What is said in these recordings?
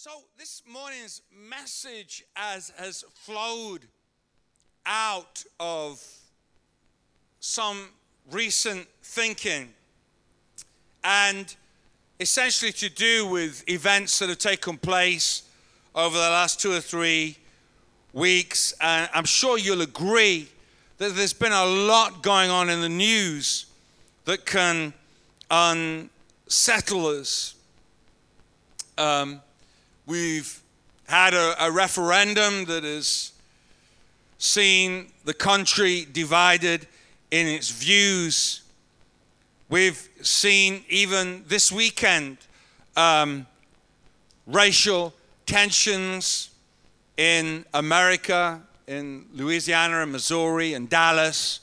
So, this morning's message has, has flowed out of some recent thinking and essentially to do with events that have taken place over the last two or three weeks. And I'm sure you'll agree that there's been a lot going on in the news that can unsettle us. Um, We've had a, a referendum that has seen the country divided in its views. We've seen even this weekend um, racial tensions in America, in Louisiana and Missouri and Dallas,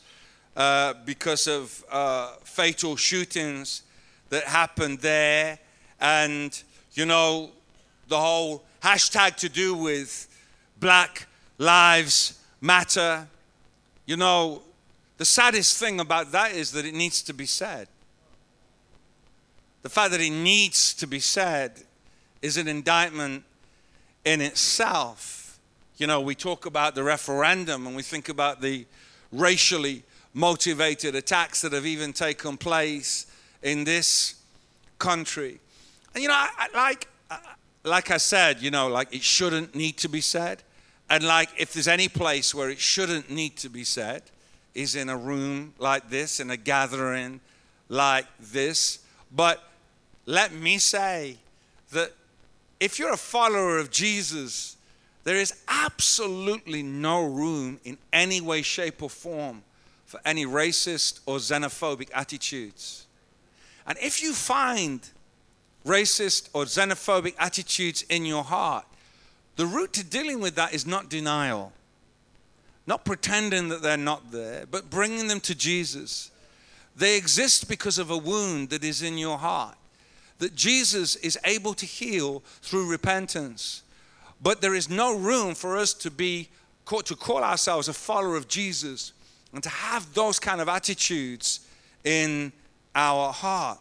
uh, because of uh, fatal shootings that happened there. And, you know, the whole hashtag to do with Black Lives Matter. You know, the saddest thing about that is that it needs to be said. The fact that it needs to be said is an indictment in itself. You know, we talk about the referendum and we think about the racially motivated attacks that have even taken place in this country. And you know, I, I like like I said, you know, like it shouldn't need to be said. And like if there's any place where it shouldn't need to be said, is in a room like this, in a gathering like this. But let me say that if you're a follower of Jesus, there is absolutely no room in any way, shape, or form for any racist or xenophobic attitudes. And if you find racist or xenophobic attitudes in your heart, the route to dealing with that is not denial, not pretending that they're not there, but bringing them to Jesus. They exist because of a wound that is in your heart that Jesus is able to heal through repentance. But there is no room for us to be to call ourselves a follower of Jesus and to have those kind of attitudes in our heart.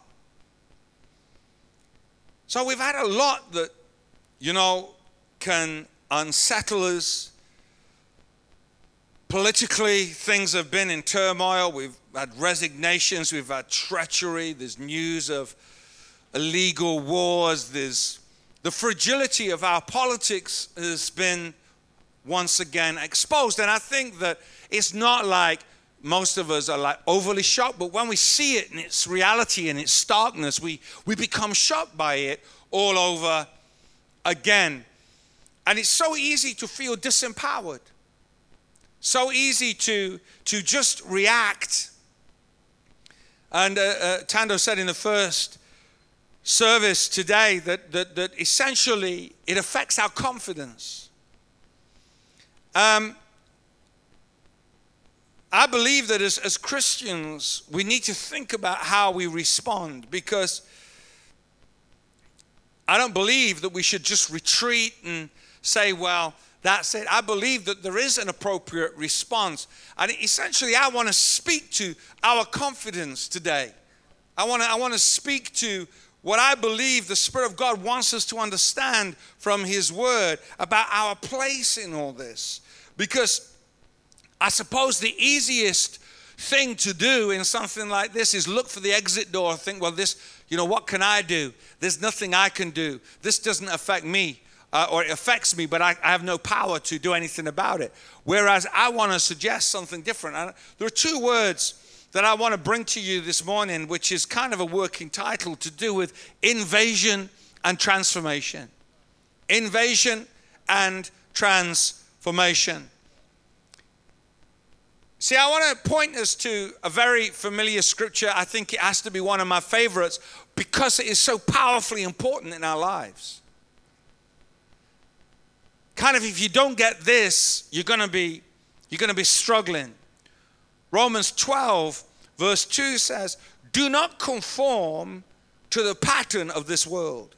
So we've had a lot that, you know, can unsettle us. Politically, things have been in turmoil. We've had resignations, we've had treachery, there's news of illegal wars, there's the fragility of our politics has been once again exposed. And I think that it's not like most of us are like overly shocked, but when we see it in its reality and its starkness, we, we become shocked by it all over again. And it's so easy to feel disempowered, so easy to, to just react. And uh, uh, Tando said in the first service today that, that, that essentially it affects our confidence. Um, I believe that as, as Christians, we need to think about how we respond because I don't believe that we should just retreat and say, well, that's it. I believe that there is an appropriate response. And essentially, I want to speak to our confidence today. I want to, I want to speak to what I believe the Spirit of God wants us to understand from His Word about our place in all this. Because I suppose the easiest thing to do in something like this is look for the exit door think, well, this, you know, what can I do? There's nothing I can do. This doesn't affect me. Uh, or it affects me, but I, I, have no power to do anything about it. Whereas I want to suggest something different. There are two words that I want to bring to you this morning, which is kind of a working title to do with invasion and transformation. Invasion and transformation. See, I want to point us to a very familiar scripture. I think it has to be one of my favorites because it is so powerfully important in our lives. Kind of if you don't get this, you're going to be you're going to be struggling. Romans 12 verse 2 says, "Do not conform to the pattern of this world."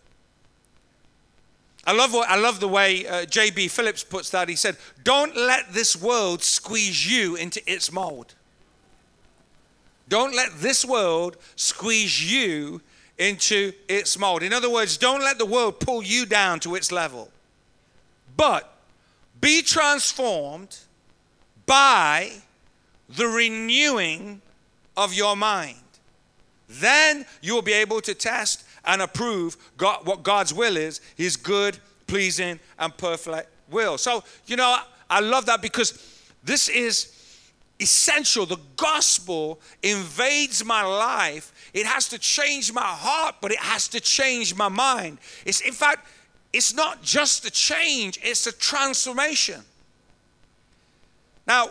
I love, what, I love the way uh, J.B. Phillips puts that. He said, Don't let this world squeeze you into its mold. Don't let this world squeeze you into its mold. In other words, don't let the world pull you down to its level. But be transformed by the renewing of your mind. Then you will be able to test and approve God, what God's will is, his good, pleasing, and perfect will. So, you know, I love that because this is essential. The gospel invades my life. It has to change my heart, but it has to change my mind. It's in fact, it's not just a change, it's a transformation. Now,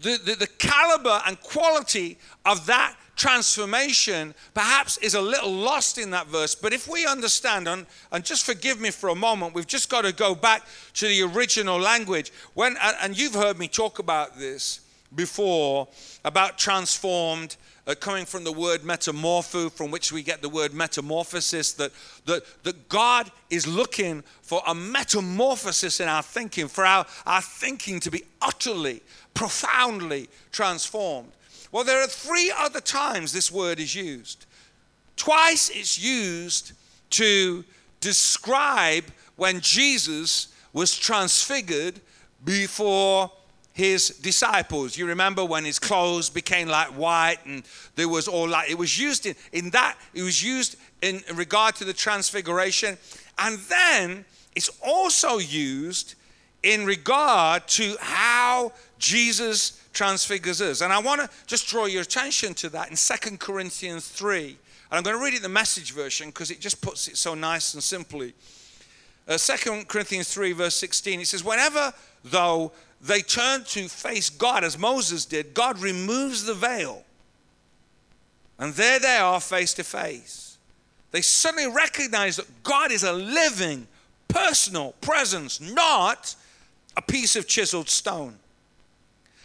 the, the, the caliber and quality of that transformation perhaps is a little lost in that verse. But if we understand, and, and just forgive me for a moment, we've just got to go back to the original language. When, and you've heard me talk about this before, about transformed. Uh, coming from the word metamorpho, from which we get the word metamorphosis, that, that, that God is looking for a metamorphosis in our thinking, for our, our thinking to be utterly, profoundly transformed. Well, there are three other times this word is used. Twice it's used to describe when Jesus was transfigured before his disciples. You remember when his clothes became like white and there was all like it was used in, in that, it was used in regard to the transfiguration. And then it's also used in regard to how Jesus transfigures us. And I want to just draw your attention to that in Second Corinthians 3. And I'm going to read it in the message version because it just puts it so nice and simply. Uh, 2 Corinthians 3, verse 16, it says, Whenever, though, they turn to face God as Moses did, God removes the veil. And there they are face to face. They suddenly recognize that God is a living, personal presence, not a piece of chiseled stone.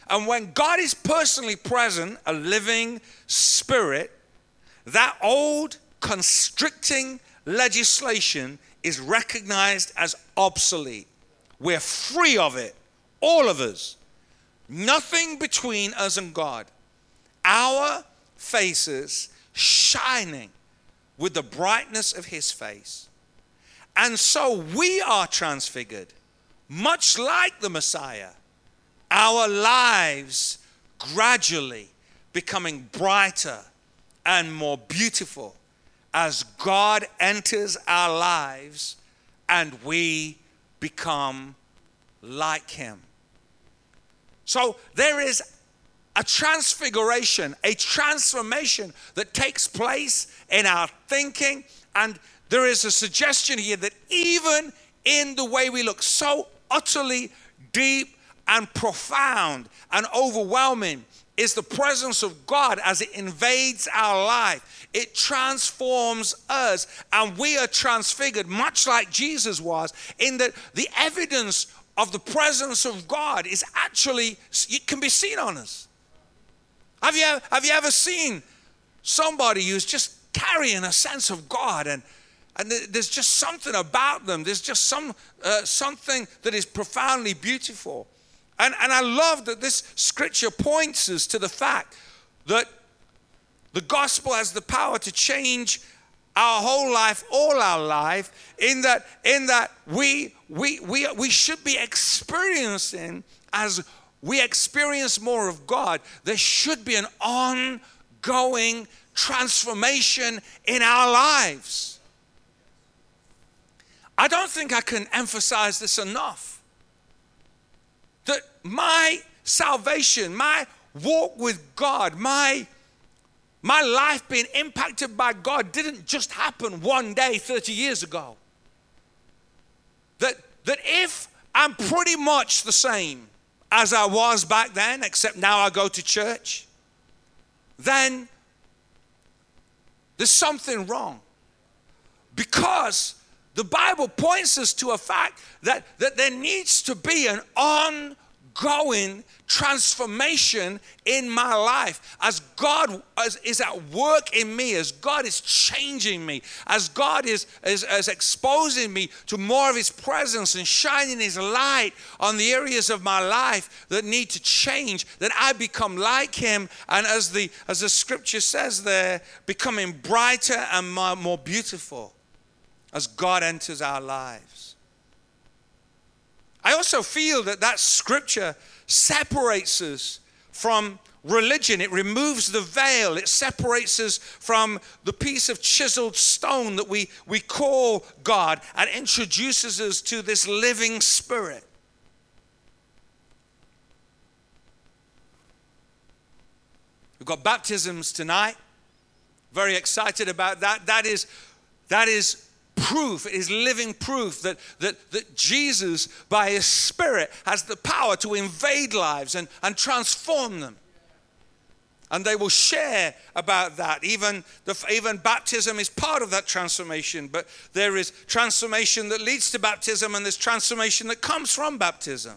And when God is personally present, a living spirit, that old constricting legislation is recognized as obsolete. We're free of it, all of us. Nothing between us and God. Our faces shining with the brightness of His face. And so we are transfigured, much like the Messiah our lives gradually becoming brighter and more beautiful as God enters our lives and we become like Him. So there is a transfiguration, a transformation that takes place in our thinking. And there is a suggestion here that even in the way we look, so utterly deep and profound and overwhelming is the presence of God as it invades our life. It transforms us, and we are transfigured, much like Jesus was, in that the evidence of the presence of God is actually, it can be seen on us. Have you, have you ever seen somebody who's just carrying a sense of God and and there's just something about them. There's just some uh, something that is profoundly beautiful. And, and I love that this scripture points us to the fact that the gospel has the power to change our whole life, all our life, in that, in that we, we, we, we should be experiencing, as we experience more of God, there should be an ongoing transformation in our lives. I don't think I can emphasize this enough my salvation, my walk with God, my my life being impacted by God didn't just happen one day 30 years ago. That, that if I'm pretty much the same as I was back then, except now I go to church, then there's something wrong. Because the Bible points us to a fact that, that there needs to be an ongoing transformation in my life as God is at work in me, as God is changing me, as God is, is, is exposing me to more of His presence and shining His light on the areas of my life that need to change, that I become like Him, and as the, as the scripture says there, becoming brighter and more, more beautiful as God enters our lives. I also feel that that scripture separates us from religion. It removes the veil. It separates us from the piece of chiseled stone that we, we call God and introduces us to this living spirit. We've got baptisms tonight. Very excited about that. That is, that is proof, it is living proof that, that, that Jesus, by his Spirit, has the power to invade lives and, and transform them. And they will share about that. Even, the, even baptism is part of that transformation, but there is transformation that leads to baptism, and there's transformation that comes from baptism.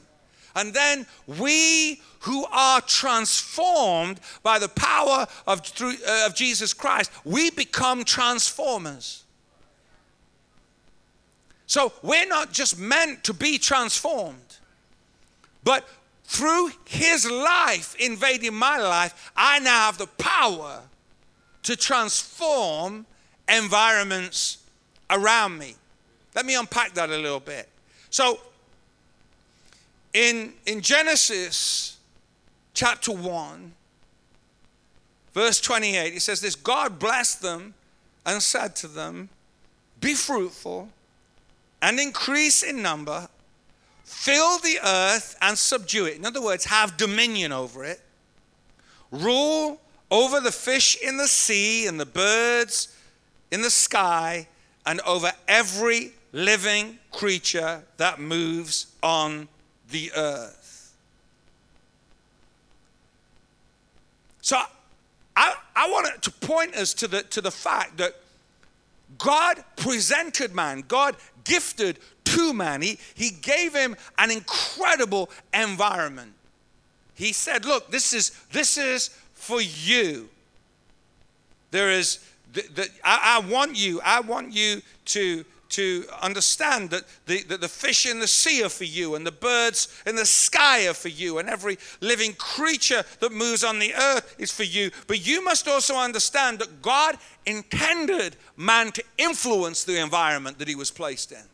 And then we who are transformed by the power of, through, uh, of Jesus Christ, we become transformers. So we're not just meant to be transformed, but through his life invading my life, I now have the power to transform environments around me. Let me unpack that a little bit. So, in, in Genesis chapter 1, verse 28, it says this God blessed them and said to them, Be fruitful and increase in number, fill the earth and subdue it. In other words, have dominion over it, rule over the fish in the sea and the birds in the sky, and over every living creature that moves on the earth. So I, I want to point us to the, to the fact that God presented man, God gifted to man. He, he gave him an incredible environment. He said, Look, this is, this is for you. There is, the, the, I, I want you, I want you to to understand that the, that the fish in the sea are for you, and the birds in the sky are for you, and every living creature that moves on the earth is for you. But you must also understand that God intended man to influence the environment that he was placed in.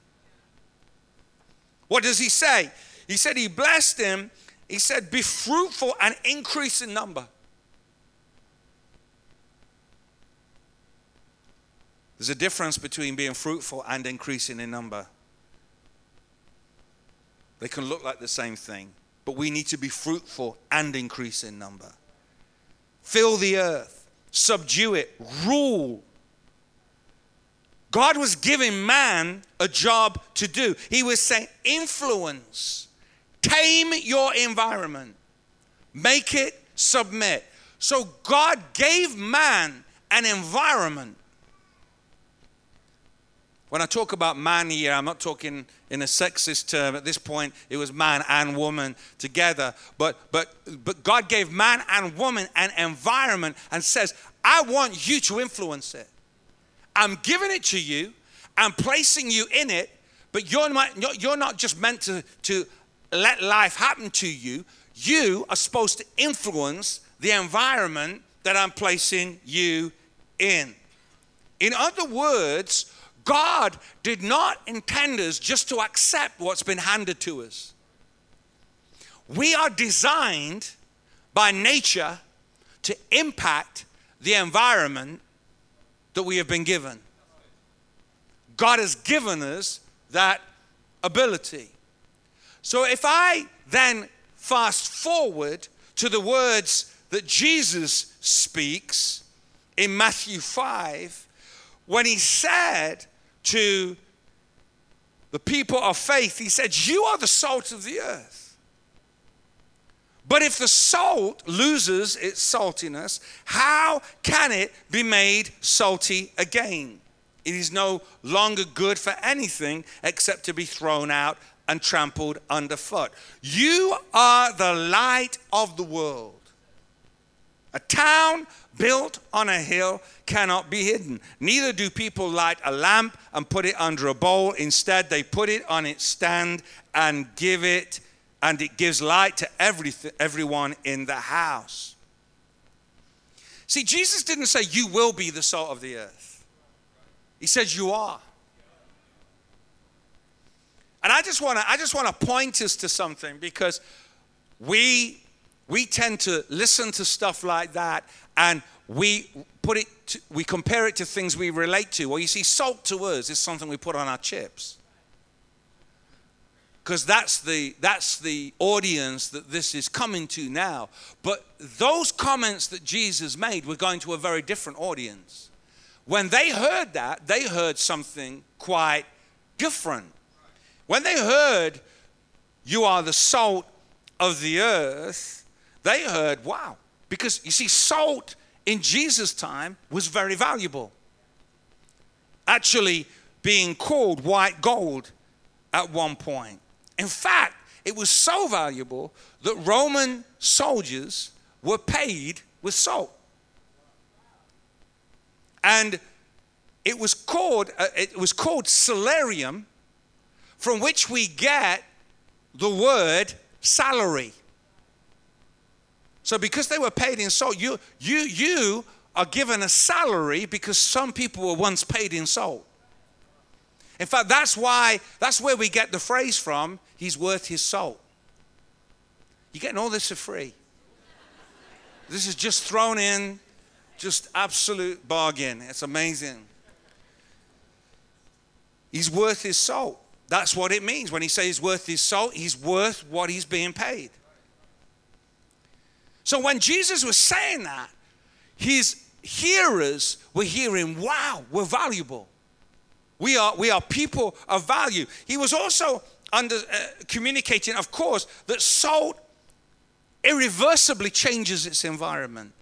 What does he say? He said he blessed him. He said, Be fruitful and increase in number. There's a difference between being fruitful and increasing in number. They can look like the same thing, but we need to be fruitful and increase in number. Fill the earth, subdue it, rule. God was giving man a job to do. He was saying, influence, tame your environment, make it submit. So God gave man an environment when I talk about man here, I'm not talking in a sexist term. At this point, it was man and woman together. But, but, but God gave man and woman an environment and says, I want you to influence it. I'm giving it to you, I'm placing you in it, but you're not, you're not just meant to, to let life happen to you. You are supposed to influence the environment that I'm placing you in. In other words, God did not intend us just to accept what's been handed to us. We are designed by nature to impact the environment that we have been given. God has given us that ability. So if I then fast forward to the words that Jesus speaks in Matthew 5, when he said, to the people of faith, he said, You are the salt of the earth. But if the salt loses its saltiness, how can it be made salty again? It is no longer good for anything except to be thrown out and trampled underfoot. You are the light of the world. A town built on a hill cannot be hidden. Neither do people light a lamp and put it under a bowl. Instead, they put it on its stand and give it, and it gives light to every, everyone in the house. See, Jesus didn't say, You will be the salt of the earth. He says, You are. And I just want to I just want to point us to something because we we tend to listen to stuff like that and we put it to, we compare it to things we relate to. Well, you see salt to us is something we put on our chips. Because that's the that's the audience that this is coming to now. But those comments that Jesus made were going to a very different audience. When they heard that, they heard something quite different. When they heard, You are the salt of the earth, they heard, Wow. Because you see, salt in Jesus' time was very valuable. Actually, being called white gold at one point. In fact, it was so valuable that Roman soldiers were paid with salt. And it was called, uh, it was called salarium from which we get the word salary. So because they were paid in salt, you you you are given a salary because some people were once paid in salt. In fact, that's why that's where we get the phrase from, he's worth his salt. You're getting all this for free. This is just thrown in, just absolute bargain. It's amazing. He's worth his salt. That's what it means. When he says he's worth his salt, he's worth what he's being paid. So when Jesus was saying that, his hearers were hearing, wow, we're valuable. We are, we are people of value. He was also under, uh, communicating, of course, that salt irreversibly changes its environment.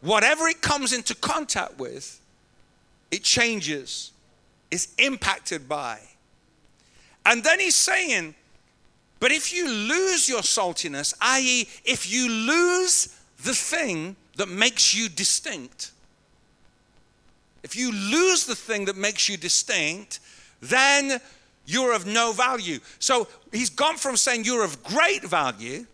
Whatever it comes into contact with, it changes, is impacted by. And then he's saying, but if you lose your saltiness, i.e., if you lose the thing that makes you distinct, if you lose the thing that makes you distinct, then you're of no value. So he's gone from saying you're of great value,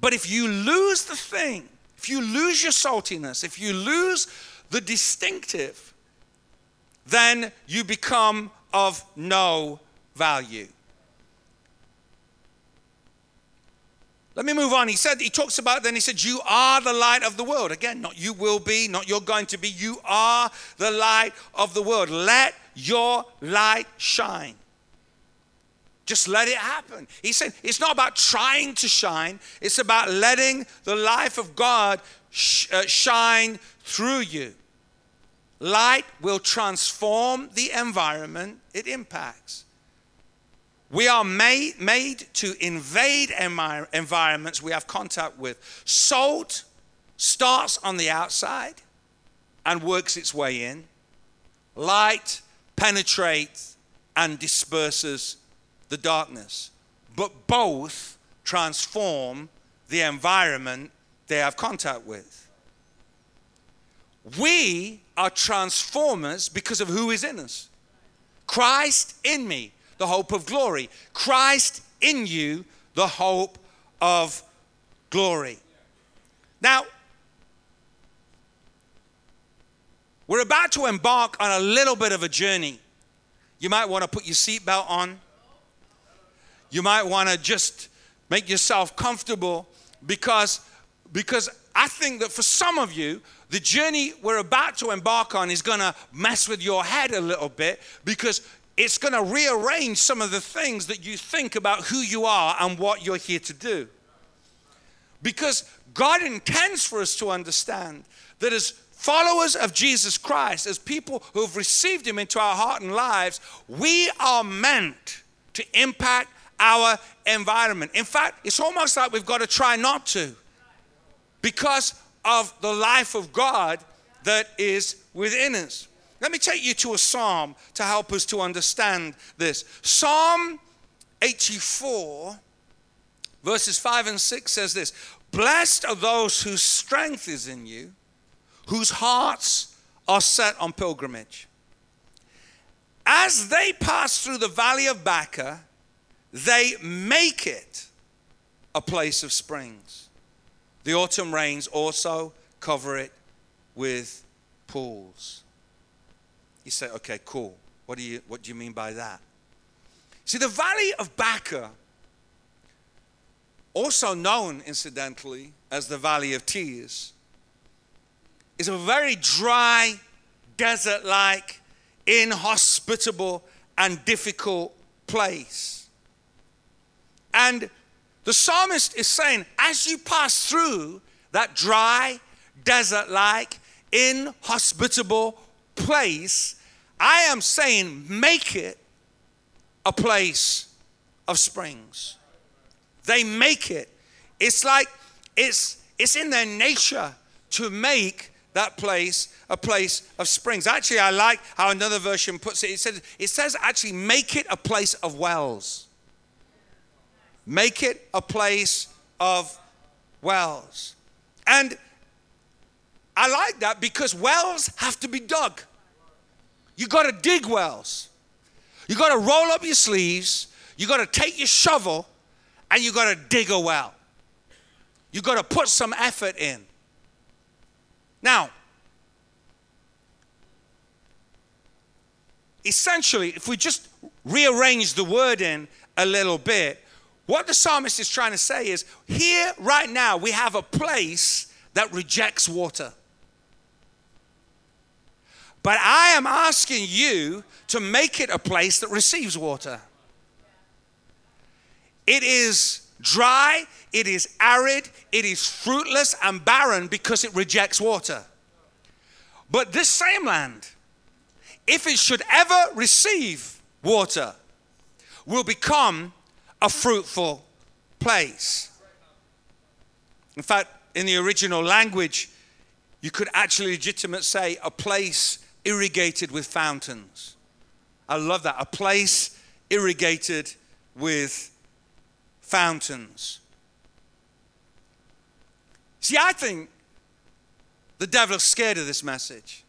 but if you lose the thing, if you lose your saltiness, if you lose the distinctive, then you become of no value. Let me move on. He said, he talks about, then he said, You are the light of the world. Again, not you will be, not you're going to be. You are the light of the world. Let your light shine. Just let it happen. He said, It's not about trying to shine, it's about letting the life of God sh- uh, shine through you. Light will transform the environment it impacts. We are made, made to invade environments we have contact with. Salt starts on the outside and works its way in. Light penetrates and disperses the darkness. But both transform the environment they have contact with. We are transformers because of who is in us. Christ in me the hope of glory. Christ in you, the hope of glory. Now, we're about to embark on a little bit of a journey. You might want to put your seatbelt on. You might want to just make yourself comfortable because, because I think that for some of you, the journey we're about to embark on is going to mess with your head a little bit because it's going to rearrange some of the things that you think about who you are and what you're here to do. Because God intends for us to understand that as followers of Jesus Christ, as people who have received Him into our heart and lives, we are meant to impact our environment. In fact, it's almost like we've got to try not to because of the life of God that is within us. Let me take you to a psalm to help us to understand this. Psalm 84, verses 5 and 6 says this Blessed are those whose strength is in you, whose hearts are set on pilgrimage. As they pass through the valley of Baca, they make it a place of springs. The autumn rains also cover it with pools. You say, okay, cool. What do you, what do you mean by that? See, the valley of Baca, also known incidentally as the valley of tears, is a very dry, desert like, inhospitable, and difficult place. And the psalmist is saying, as you pass through that dry, desert like, inhospitable place, I am saying, make it a place of springs. They make it. It's like it's it's in their nature to make that place a place of springs. Actually, I like how another version puts it. It says it says actually make it a place of wells. Make it a place of wells. And I like that because wells have to be dug. You got to dig wells. You got to roll up your sleeves. You got to take your shovel and you got to dig a well. You got to put some effort in. Now, essentially, if we just rearrange the word in a little bit, what the psalmist is trying to say is here, right now, we have a place that rejects water. But I am asking you to make it a place that receives water. It is dry, it is arid, it is fruitless and barren because it rejects water. But this same land, if it should ever receive water, will become a fruitful place. In fact, in the original language, you could actually legitimately say a place irrigated with fountains. I love that. A place irrigated with fountains. See, I think the devil is scared of this message.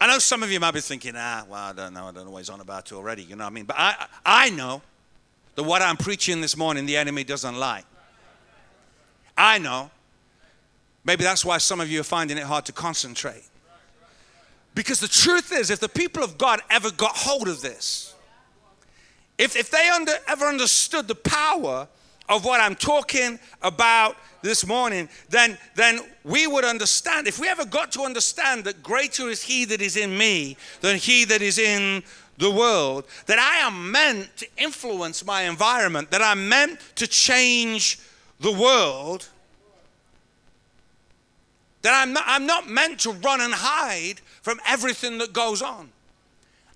I know some of you might be thinking, ah, well, I don't know, I don't know what he's on about already, you know what I mean? But I, I know that what I'm preaching this morning, the enemy doesn't like. I know. Maybe that's why some of you are finding it hard to concentrate. Because the truth is, if the people of God ever got hold of this, if, if they under, ever understood the power of what I'm talking about this morning, then, then we would understand. If we ever got to understand that greater is He that is in me than He that is in the world, that I am meant to influence my environment, that I'm meant to change the world, that I'm not, I'm not meant to run and hide from everything that goes on.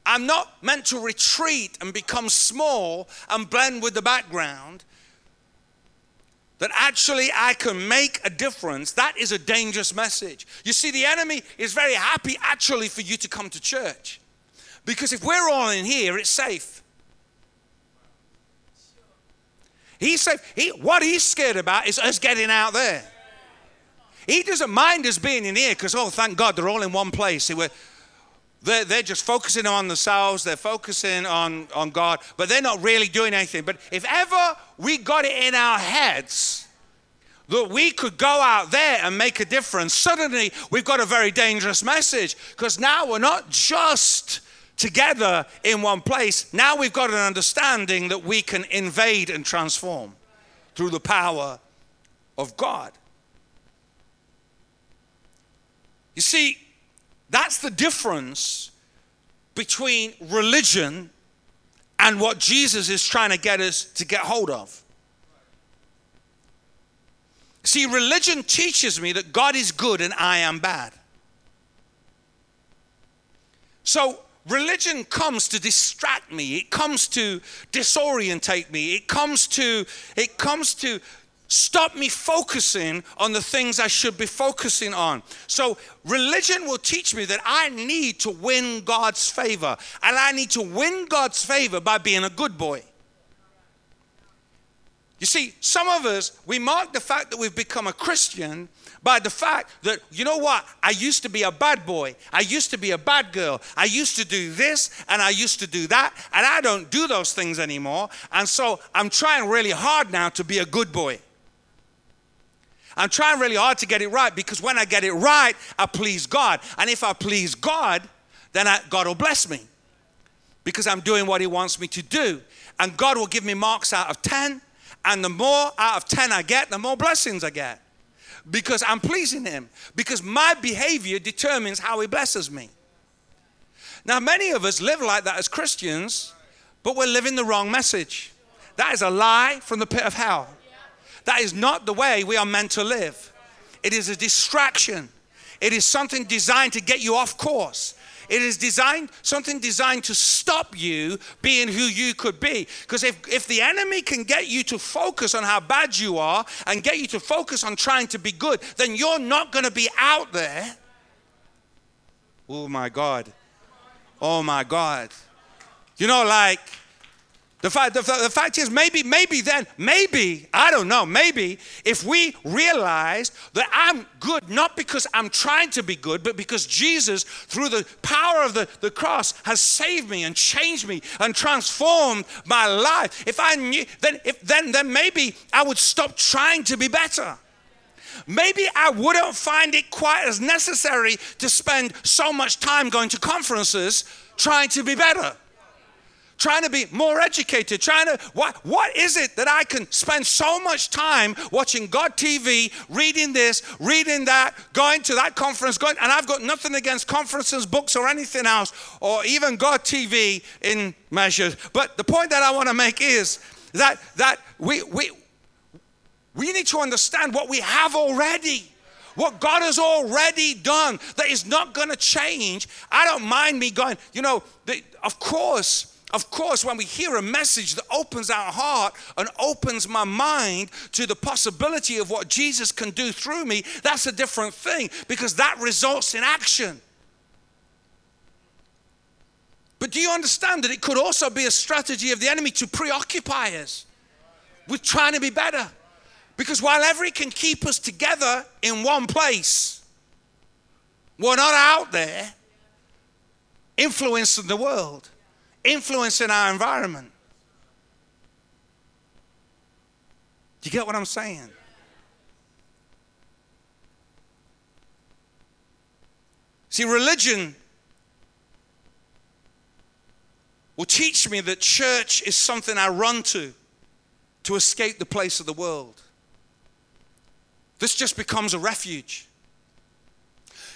I'm not meant to retreat and become small and blend with the background that actually I can make a difference, that is a dangerous message. You see, the enemy is very happy actually for you to come to church. Because if we're all in here, it's safe. He's safe. He, what he's scared about is us getting out there. He doesn't mind us being in here because, oh, thank God, they're all in one place. They're, they're just focusing on themselves, they're focusing on, on God, but they're not really doing anything. But if ever we got it in our heads that we could go out there and make a difference, suddenly we've got a very dangerous message because now we're not just together in one place. Now we've got an understanding that we can invade and transform through the power of God. You see, that's the difference between religion and what Jesus is trying to get us to get hold of. See, religion teaches me that God is good and I am bad. So, religion comes to distract me. It comes to disorientate me. It comes to it comes to stop me focusing on the things I should be focusing on. So, religion will teach me that I need to win God's favor, and I need to win God's favor by being a good boy. You see, some of us, we mark the fact that we've become a Christian by the fact that, you know what, I used to be a bad boy. I used to be a bad girl. I used to do this and I used to do that, and I don't do those things anymore. And so I'm trying really hard now to be a good boy. I'm trying really hard to get it right because when I get it right, I please God. And if I please God, then I, God will bless me because I'm doing what He wants me to do. And God will give me marks out of 10. And the more out of 10 I get, the more blessings I get because I'm pleasing Him, because my behavior determines how He blesses me. Now, many of us live like that as Christians, but we're living the wrong message. That is a lie from the pit of hell. That is not the way we are meant to live. It is a distraction. It is something designed to get you off course. It is designed, something designed to stop you being who you could be. Because if, if the enemy can get you to focus on how bad you are and get you to focus on trying to be good, then you're not going to be out there. Oh my God. Oh my God. You know, like, the fact, the, the, fact is, maybe, maybe then, maybe, I don't know, maybe if we realize that I'm good not because I'm trying to be good, but because Jesus, through the power of the, the cross, has saved me and changed me and transformed my life. If I knew, then, if, then, then maybe I would stop trying to be better. Maybe I wouldn't find it quite as necessary to spend so much time going to conferences trying to be better trying to be more educated, trying to, what, what is it that I can spend so much time watching God TV, reading this, reading that, going to that conference, going, and I've got nothing against conferences, books, or anything else, or even God TV in measures. But the point that I want to make is that, that we, we, we need to understand what we have already what God has already done that is not going to change. I don't mind me going, you know, the, of course, of course, when we hear a message that opens our heart and opens my mind to the possibility of what Jesus can do through me, that's a different thing because that results in action. But do you understand that it could also be a strategy of the enemy to preoccupy us with trying to be better? Because while every can keep us together in one place, we're not out there influencing the world influencing our environment. Do you get what I'm saying? See, religion will teach me that church is something I run to to escape the place of the world. This just becomes a refuge.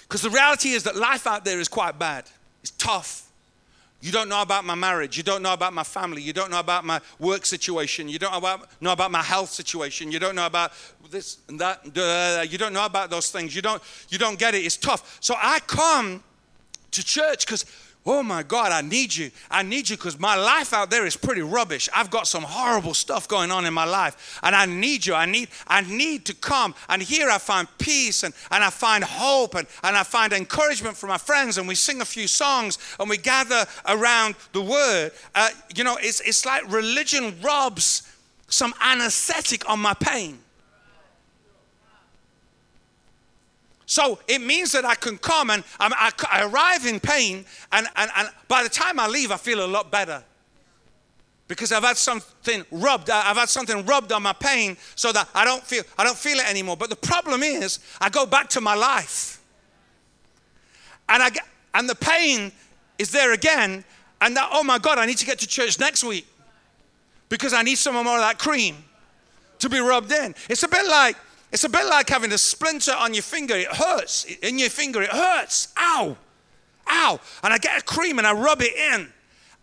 Because the reality is that life out there is quite bad, it's tough. You don't know about my marriage. You don't know about my family. You don't know about my work situation. You don't know about, know about my health situation. You don't know about this and that. You don't know about those things. You don't, you don't get it. It's tough. So I come to church because Oh my God, I need you. I need you because my life out there is pretty rubbish. I've got some horrible stuff going on in my life. And I need you. I need, I need to come. And here I find peace and, and I find hope and, and I find encouragement from my friends. And we sing a few songs and we gather around the word. Uh, you know, it's, it's like religion robs some anesthetic on my pain. So it means that I can come and I, I arrive in pain, and, and, and by the time I leave, I feel a lot better. Because I've had something rubbed, I've had something rubbed on my pain so that I don't feel I don't feel it anymore. But the problem is I go back to my life. And I get, and the pain is there again, and that, oh my God, I need to get to church next week because I need some more of that cream to be rubbed in. It's a bit like it's a bit like having a splinter on your finger. It hurts. In your finger, it hurts. Ow. Ow. And I get a cream and I rub it in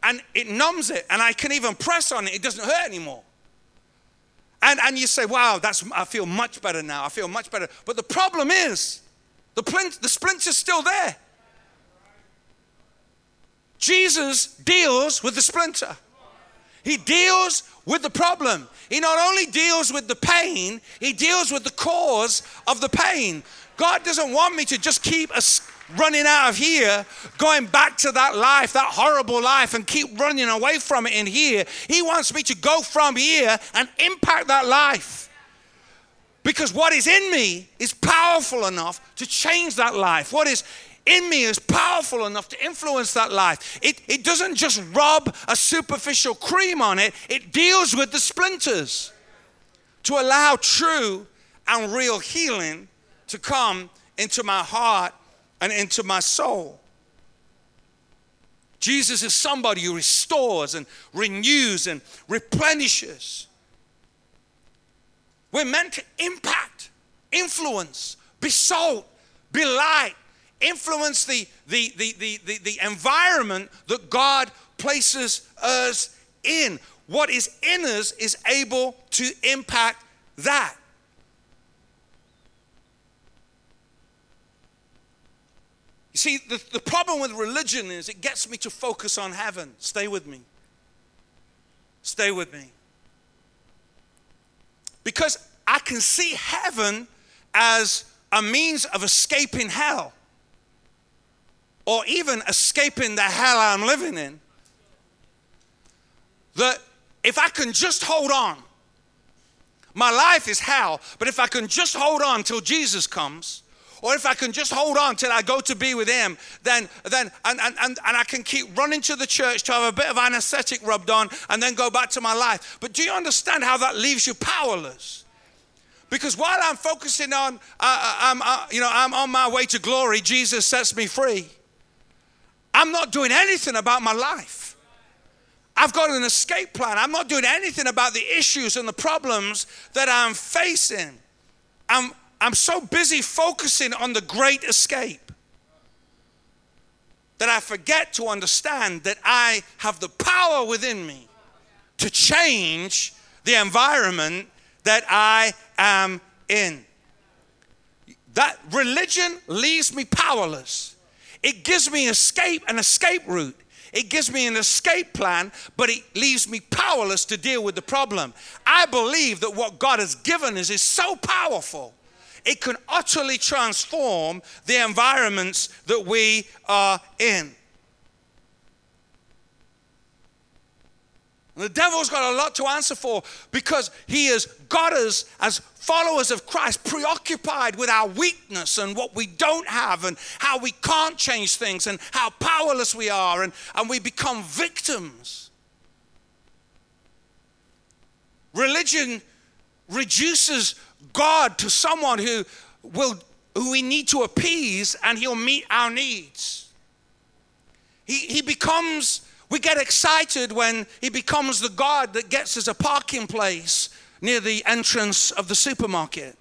and it numbs it and I can even press on it. It doesn't hurt anymore. And, and you say, wow, that's, I feel much better now. I feel much better. But the problem is, the, plint, the splinter's still there. Jesus deals with the splinter. He deals with the problem. He not only deals with the pain, he deals with the cause of the pain. God doesn't want me to just keep running out of here, going back to that life, that horrible life, and keep running away from it in here. He wants me to go from here and impact that life. Because what is in me is powerful enough to change that life. What is in me is powerful enough to influence that life. It, it doesn't just rub a superficial cream on it, it deals with the splinters to allow true and real healing to come into my heart and into my soul. Jesus is somebody who restores and renews and replenishes. We're meant to impact, influence, be salt, be light, influence the, the, the, the, the, environment that God places us in. What is in us is able to impact that. You see, the, the problem with religion is it gets me to focus on heaven. Stay with me. Stay with me. Because I can see heaven as a means of escaping hell or even escaping the hell I'm living in, that if I can just hold on, my life is hell, but if I can just hold on till Jesus comes, or if I can just hold on till I go to be with him, then then and, and, and, and I can keep running to the church to have a bit of anesthetic rubbed on and then go back to my life. But do you understand how that leaves you powerless? Because while I'm focusing on, uh, uh I'm, uh, you know, I'm on my way to glory, Jesus sets me free. I'm not doing anything about my life. I've got an escape plan. I'm not doing anything about the issues and the problems that I'm facing. I'm, I'm so busy focusing on the great escape that I forget to understand that I have the power within me to change the environment that I am in. That religion leaves me powerless. It gives me escape, an escape route. It gives me an escape plan, but it leaves me powerless to deal with the problem. I believe that what God has given us is so powerful, it can utterly transform the environments that we are in. The devil's got a lot to answer for because he has got us as followers of Christ preoccupied with our weakness and what we don't have and how we can't change things and how powerless we are, and, and we become victims. Religion reduces God to someone who will who we need to appease and he'll meet our needs. He, he becomes we get excited when he becomes the God that gets us a parking place near the entrance of the supermarket.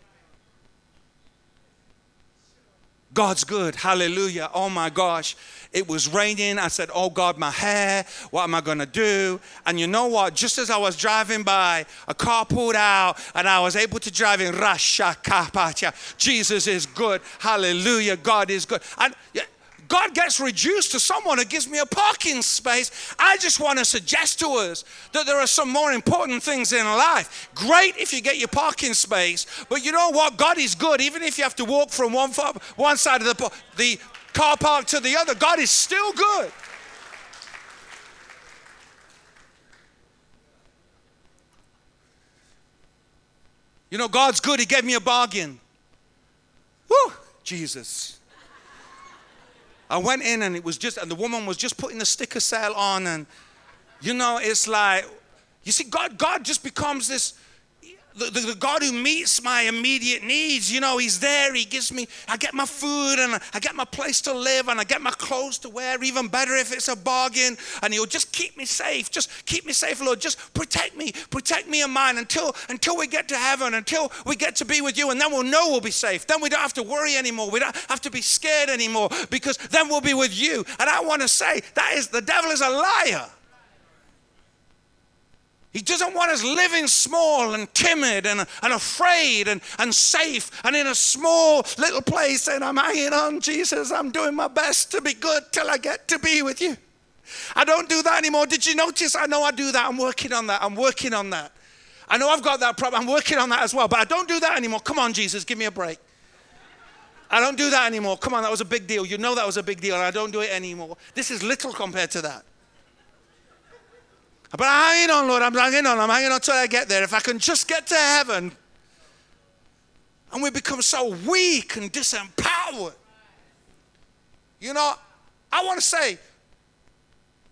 God's good. Hallelujah. Oh my gosh. It was raining. I said, Oh God, my hair. What am I going to do? And you know what? Just as I was driving by, a car pulled out and I was able to drive in. Jesus is good. Hallelujah. God is good. And God gets reduced to someone who gives me a parking space. I just want to suggest to us that there are some more important things in life. Great if you get your parking space, but you know what? God is good, even if you have to walk from one, one side of the, the car park to the other. God is still good. You know, God's good. He gave me a bargain. Woo, Jesus. I went in and it was just, and the woman was just putting the sticker sale on, and you know, it's like, you see, God, God just becomes this the, the, the, God who meets my immediate needs. You know, He's there. He gives me, I get my food and I get my place to live and I get my clothes to wear, even better if it's a bargain. And He'll just keep me safe. Just keep me safe, Lord. Just protect me, protect me and mine until, until we get to heaven, until we get to be with you. And then we'll know we'll be safe. Then we don't have to worry anymore. We don't have to be scared anymore because then we'll be with you. And I want to say that is the devil is a liar. He doesn't want us living small and timid and, and afraid and, and safe and in a small little place saying, I'm hanging on, Jesus. I'm doing my best to be good till I get to be with you. I don't do that anymore. Did you notice? I know I do that. I'm working on that. I'm working on that. I know I've got that problem. I'm working on that as well, but I don't do that anymore. Come on, Jesus, give me a break. I don't do that anymore. Come on, that was a big deal. You know that was a big deal, and I don't do it anymore. This is little compared to that. But I'm hanging on, Lord. I'm hanging on. I'm hanging on till I get there. If I can just get to heaven, and we become so weak and disempowered. You know, I want to say,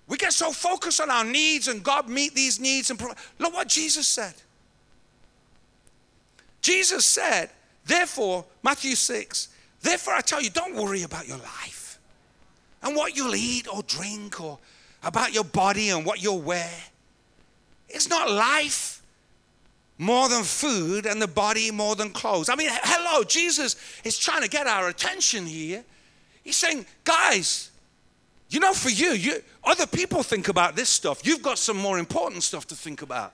we get so focused on our needs and God meet these needs and look what Jesus said. Jesus said, therefore, Matthew 6, therefore I tell you, don't worry about your life and what you'll eat or drink or about your body and what you'll wear. It's not life more than food and the body more than clothes. I mean, hello, Jesus is trying to get our attention here. He's saying, guys, you know, for you, you other people think about this stuff. You've got some more important stuff to think about.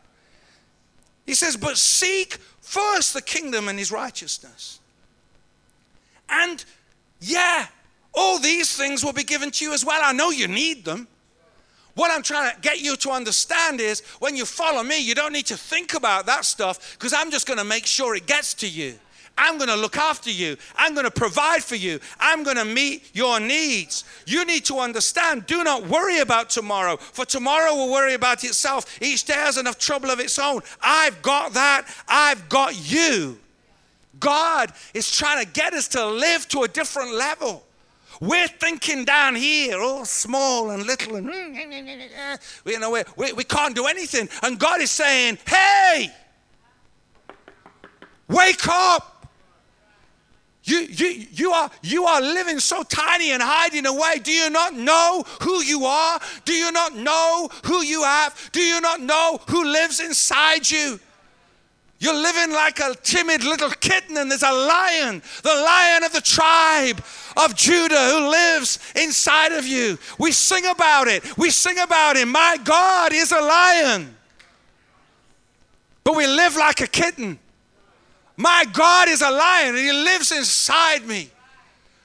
He says, but seek first the kingdom and his righteousness. And yeah, all these things will be given to you as well. I know you need them. What I'm trying to get you to understand is when you follow me, you don't need to think about that stuff because I'm just going to make sure it gets to you. I'm going to look after you. I'm going to provide for you. I'm going to meet your needs. You need to understand do not worry about tomorrow, for tomorrow will worry about itself. Each day has enough trouble of its own. I've got that. I've got you. God is trying to get us to live to a different level. We're thinking down here, all small and little, and you know, we, we, we can't do anything. And God is saying, hey, wake up. You, you, you, are, you are living so tiny and hiding away. Do you not know who you are? Do you not know who you have? Do you not know who lives inside you? You're living like a timid little kitten, and there's a lion, the lion of the tribe of Judah who lives inside of you. We sing about it. We sing about him. My God is a lion. But we live like a kitten. My God is a lion, and he lives inside me.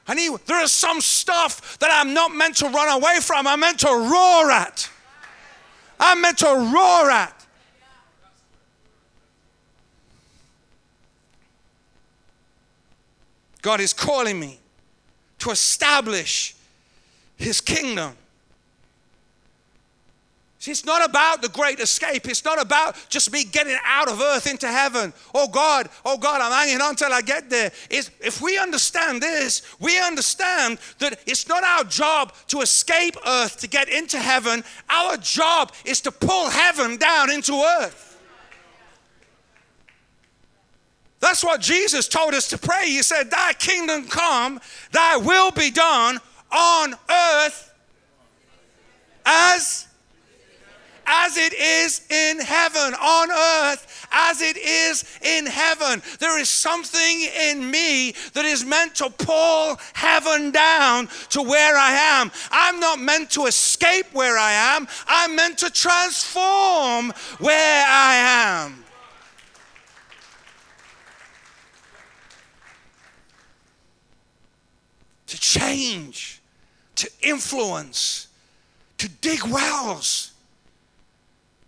And he, there is some stuff that I'm not meant to run away from. I'm meant to roar at. I'm meant to roar at. God is calling me to establish His kingdom. See, it's not about the great escape. It's not about just me getting out of earth into heaven. Oh God, oh God, I'm hanging on till I get there. It's, if we understand this, we understand that it's not our job to escape earth to get into heaven. Our job is to pull heaven down into earth. That's what Jesus told us to pray. He said, Thy kingdom come, thy will be done on earth as as it is in heaven, on earth as it is in heaven. There is something in me that is meant to pull heaven down to where I am. I'm not meant to escape where I am, I'm meant to transform where I am. To change, to influence, to dig wells.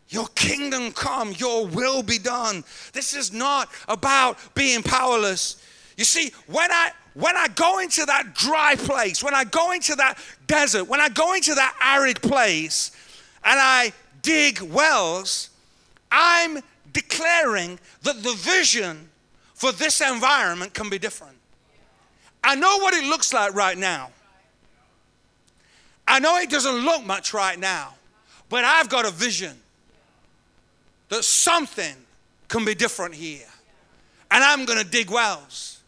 Your kingdom come, your will be done. This is not about being powerless. You see, when I when I go into that dry place, when I go into that desert, when I go into that arid place and I dig wells, I'm declaring that the vision for this environment can be different. I know what it looks like right now. I know it doesn't look much right now, but I've got a vision that something can be different here. And I'm going to dig wells.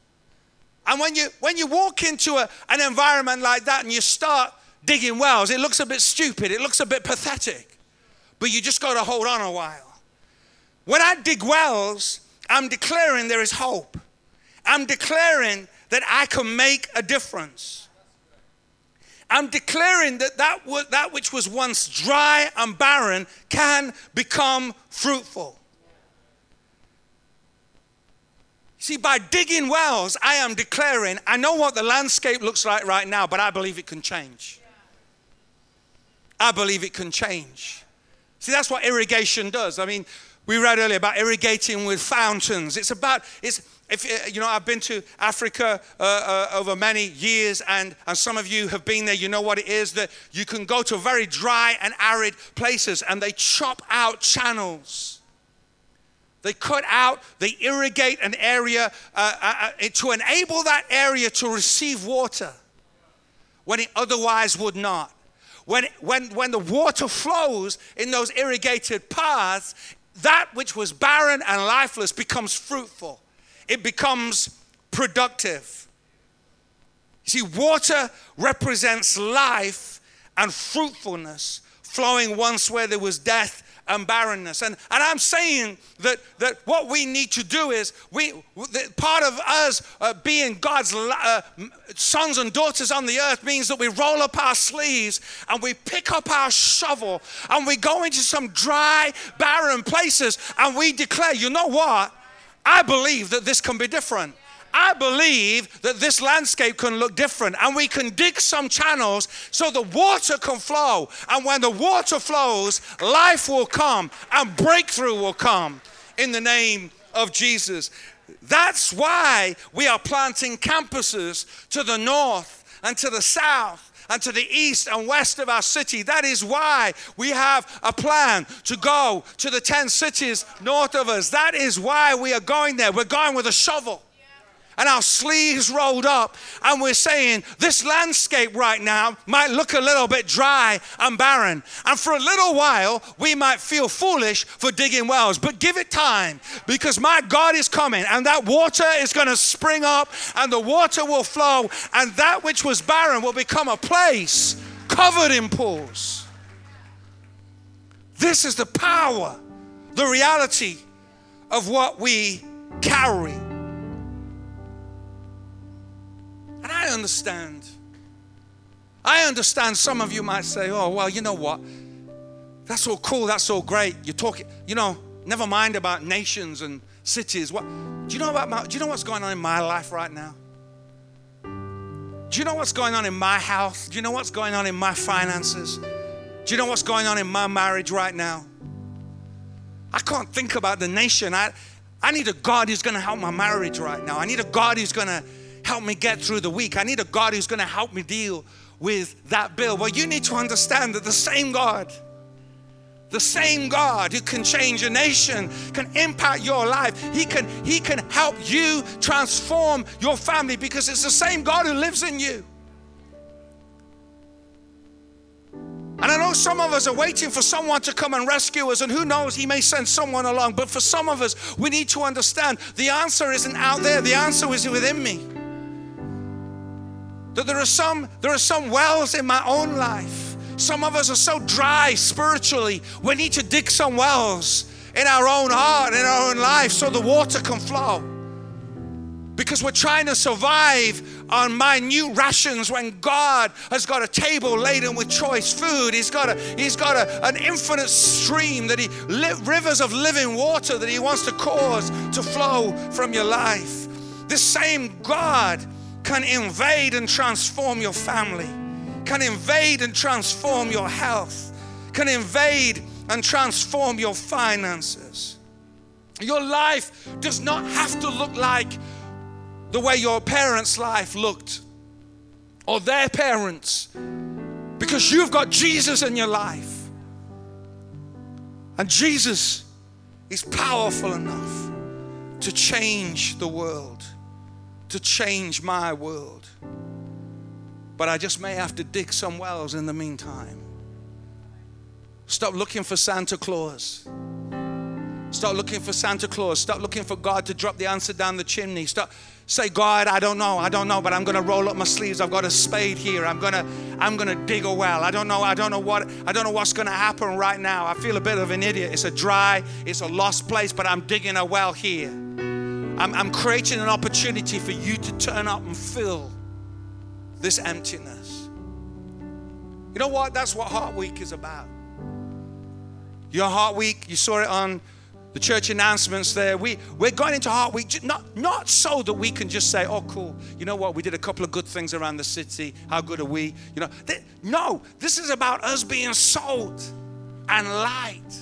And when you when you walk into a, an environment like that and you start digging wells, it looks a bit stupid, it looks a bit pathetic. But you just got to hold on a while. When I dig wells, I'm declaring there is hope. I'm declaring that I can make a difference. I'm declaring that that, that which was once dry and barren can become fruitful. See, by digging wells, I am declaring, I know what the landscape looks like right now, but I believe it can change. I believe it can change. See, that's what irrigation does. I mean, we read earlier about irrigating with fountains. It's about, it's, if uh, you know, I've been to Africa uh, uh, over many years, and, and some of you have been there. You know what it is that you can go to very dry and arid places, and they chop out channels. They cut out, they irrigate an area uh, uh, uh to enable that area to receive water when it otherwise would not. When, when, when the water flows in those irrigated paths, that which was barren and lifeless becomes fruitful, it becomes productive. See, water represents life and fruitfulness flowing once where there was death and barrenness. And, and I'm saying that, that what we need to do is, we, part of us uh, being God's uh, sons and daughters on the earth means that we roll up our sleeves and we pick up our shovel and we go into some dry, barren places and we declare, you know what? I believe that this can be different. I believe that this landscape can look different and we can dig some channels so the water can flow. And when the water flows, life will come and breakthrough will come in the name of Jesus. That's why we are planting campuses to the north and to the south and to the east and west of our city. That is why we have a plan to go to the 10 cities north of us. That is why we are going there. We're going with a shovel and our sleeves rolled up, and we're saying, This landscape right now might look a little bit dry and barren. And for a little while, we might feel foolish for digging wells, but give it time because my God is coming, and that water is going to spring up, and the water will flow, and that which was barren will become a place covered in pools. This is the power, the reality of what we carry. And I understand. I understand some of you might say, oh, well, you know what? That's all cool. That's all great. You're talking, you know, never mind about nations and cities. What do you know about my, do you know what's going on in my life right now? Do you know what's going on in my house? Do you know what's going on in my finances? Do you know what's going on in my marriage right now? I can't think about the nation. I, I need a God who's going to help my marriage right now. I need a God who's going to help me get through the week. I need a God who's going to help me deal with that bill. Well, you need to understand that the same God, the same God who can change a nation, can impact your life. He can, he can help you transform your family because it's the same God who lives in you. And I know some of us are waiting for someone to come and rescue us, and who knows, He may send someone along. But for some of us, we need to understand the answer isn't out there, the answer is within me. That there are some there are some wells in my own life. Some of us are so dry spiritually. We need to dig some wells in our own heart, in our own life, so the water can flow. Because we're trying to survive on minute rations when God has got a table laden with choice food. He's got a He's got a, an infinite stream that He rivers of living water that He wants to cause to flow from your life. This same God can invade and transform your family, can invade and transform your health, can invade and transform your finances. Your life does not have to look like the way your parents' life looked or their parents because you've got Jesus in your life. And Jesus is powerful enough to change the world to change my world. But I just may have to dig some wells in the meantime. Stop looking for Santa Claus. Stop looking for Santa Claus. Stop looking for God to drop the answer down the chimney. Stop say God, I don't know. I don't know, but I'm to roll up my sleeves. I've got a spade here. I'm to I'm to dig a well. I don't know. I don't know what I don't know what's to happen right now. I feel a bit of an idiot. It's a dry, it's a lost place, but I'm digging a well here. I'm, I'm creating an opportunity for you to turn up and fill this emptiness. You know what? That's what Heart Week is about. Your Heart Week, you saw it on the church announcements there. We, we're going into Heart Week not, not so that we can just say, oh, cool, you know what, we did a couple of good things around the city. How good are we? You know, th- no, this is about us being salt and light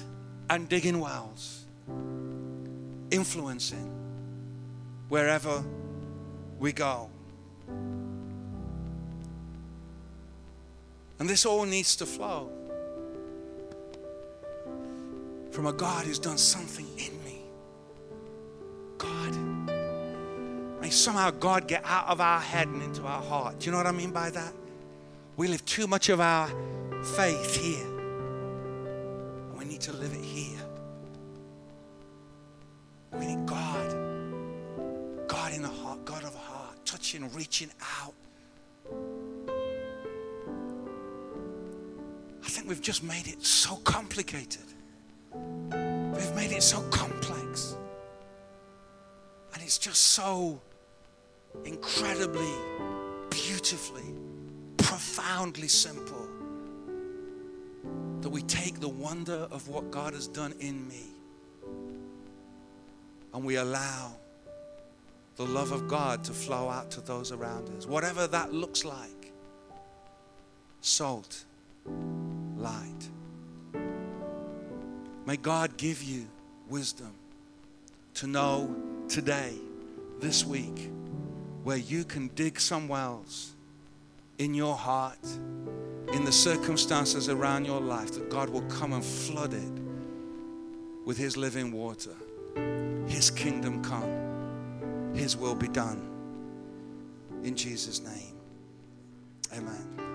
and digging wells, influencing wherever we go. And this all needs to flow from a God who's done something in me. God. May somehow God get out of our head and into our heart. Do you know what I mean by that? We live too much of our faith here. We need to live it here. Heart, touching, reaching out. I think we've just made it so complicated. We've made it so complex. And it's just so incredibly, beautifully, profoundly simple that we take the wonder of what God has done in me and we allow the love of God to flow out to those around us, whatever that looks like. Salt, light. May God give you wisdom to know today, this week, where you can dig some wells in your heart, in the circumstances around your life, that God will come and flood it with His living water. His kingdom come, His will be done. In Jesus' name, amen.